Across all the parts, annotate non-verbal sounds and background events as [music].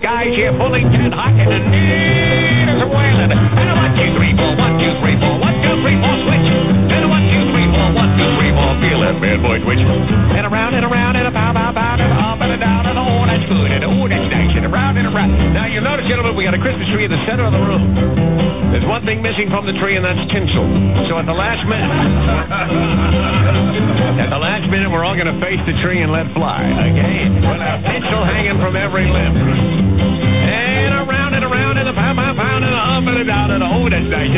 got guys here fully dead hot and the knees are wailing. And a one, two, three, four, one, two, three, four, one, two, three, four, switch. And a one, two, three, four, one, two, three, four, feel that bad boy twitch. And around and around and a pow, pow, pow, and up and a down and oh, that's good. And oh, that's nice. And around and around. Now, you'll notice, gentlemen, we got a Christmas tree in the center of the room. There's one thing missing from the tree, and that's tinsel. So at the last minute, [laughs] at the last minute, we're all going to face the tree and let fly. Okay? With a tinsel hanging from every limb.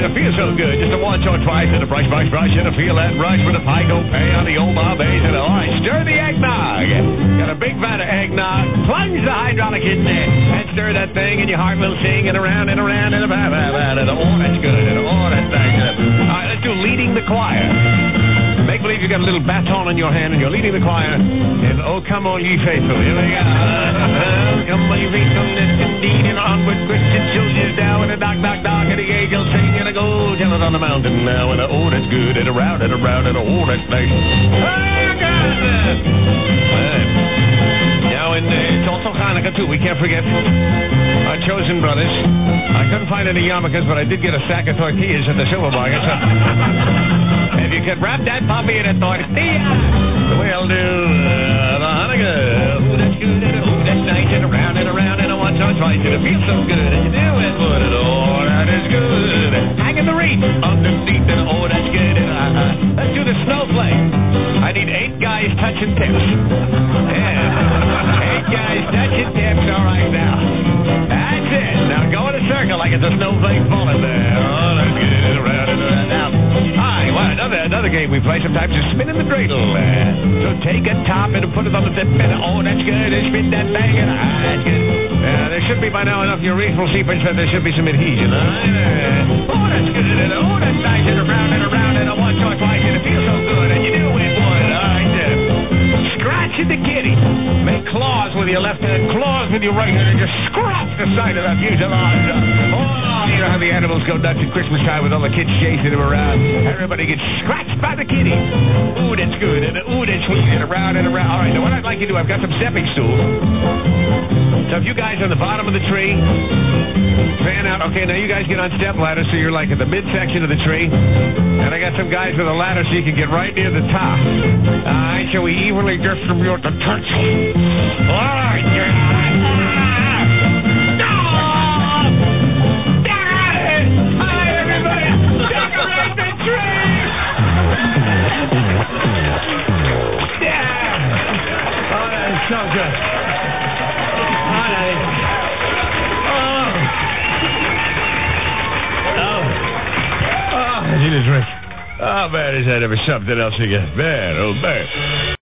And it feels so good. Just a once or twice and a brush, brush, brush, and a feel that rush with a pike pay on the old Barbays and a right, stir the eggnog. Got a big vat of eggnog. Plunge the hydraulic in there and stir that thing, and your heart will sing and around and around and a pound, pound, pound, and oh, that's good. And oh, that's nice. All right, let's do leading the choir. Make believe you got a little baton in your hand and you're leading the choir. And oh, come on, ye faithful. Here we go. [laughs] come on, ye faithful. Indeed, and onward Christian soldiers down and a dock, dock, it on the mountain now. And oh, that's good. And around and around and oh, that's nice. Now, and uh, it's also Hanukkah, too. We can't forget our chosen brothers. I couldn't find any yarmulkes, but I did get a sack of tortillas at the supermarket. So if you could wrap that puppy in a tortilla, we'll do uh, the Hanukkah. Ooh, that's good. Ooh, that's nice. And around and around and a once or twice. And it feels so good. Underneath. And oh, that's good. And, uh, uh, let's do the snowflake. I need eight guys touching tips. Yeah. Eight guys touching tips. All right, now. That's it. Now go in a circle like it's a snowflake falling there. Oh, that's good. Around and around. Now, hi. Well, another, another game we play sometimes is spinning the dreidel. Uh, so take a top and put it on the tip. And, oh, that's good. And spin that bag. And. Uh, should be by now enough urethral seepage that there should be some adhesion. All right? Uh, oh, that's good. Oh, that's nice. And around and around and it feels so good. You it, the kitty. Make claws with your left hand, claws with your right hand, and just scratch the side of that fuselage. Oh, you know how the animals go nuts at Christmas time with all the kids chasing them around. Everybody gets scratched by the kitty. Ooh, that's good. And ooh, that's sweet. And around and around. All right, now what I'd like you to do, I've got some stepping stools. So if you guys are on the bottom of the tree, fan out. Okay, now you guys get on step ladder, so you're like at the midsection of the tree. And I got some guys with a ladder so you can get right near the top. All right, so we evenly distribute the tension. All right. Hi, everybody. Need a drink. Ah, oh, man, is that ever something else again? Man, oh, man.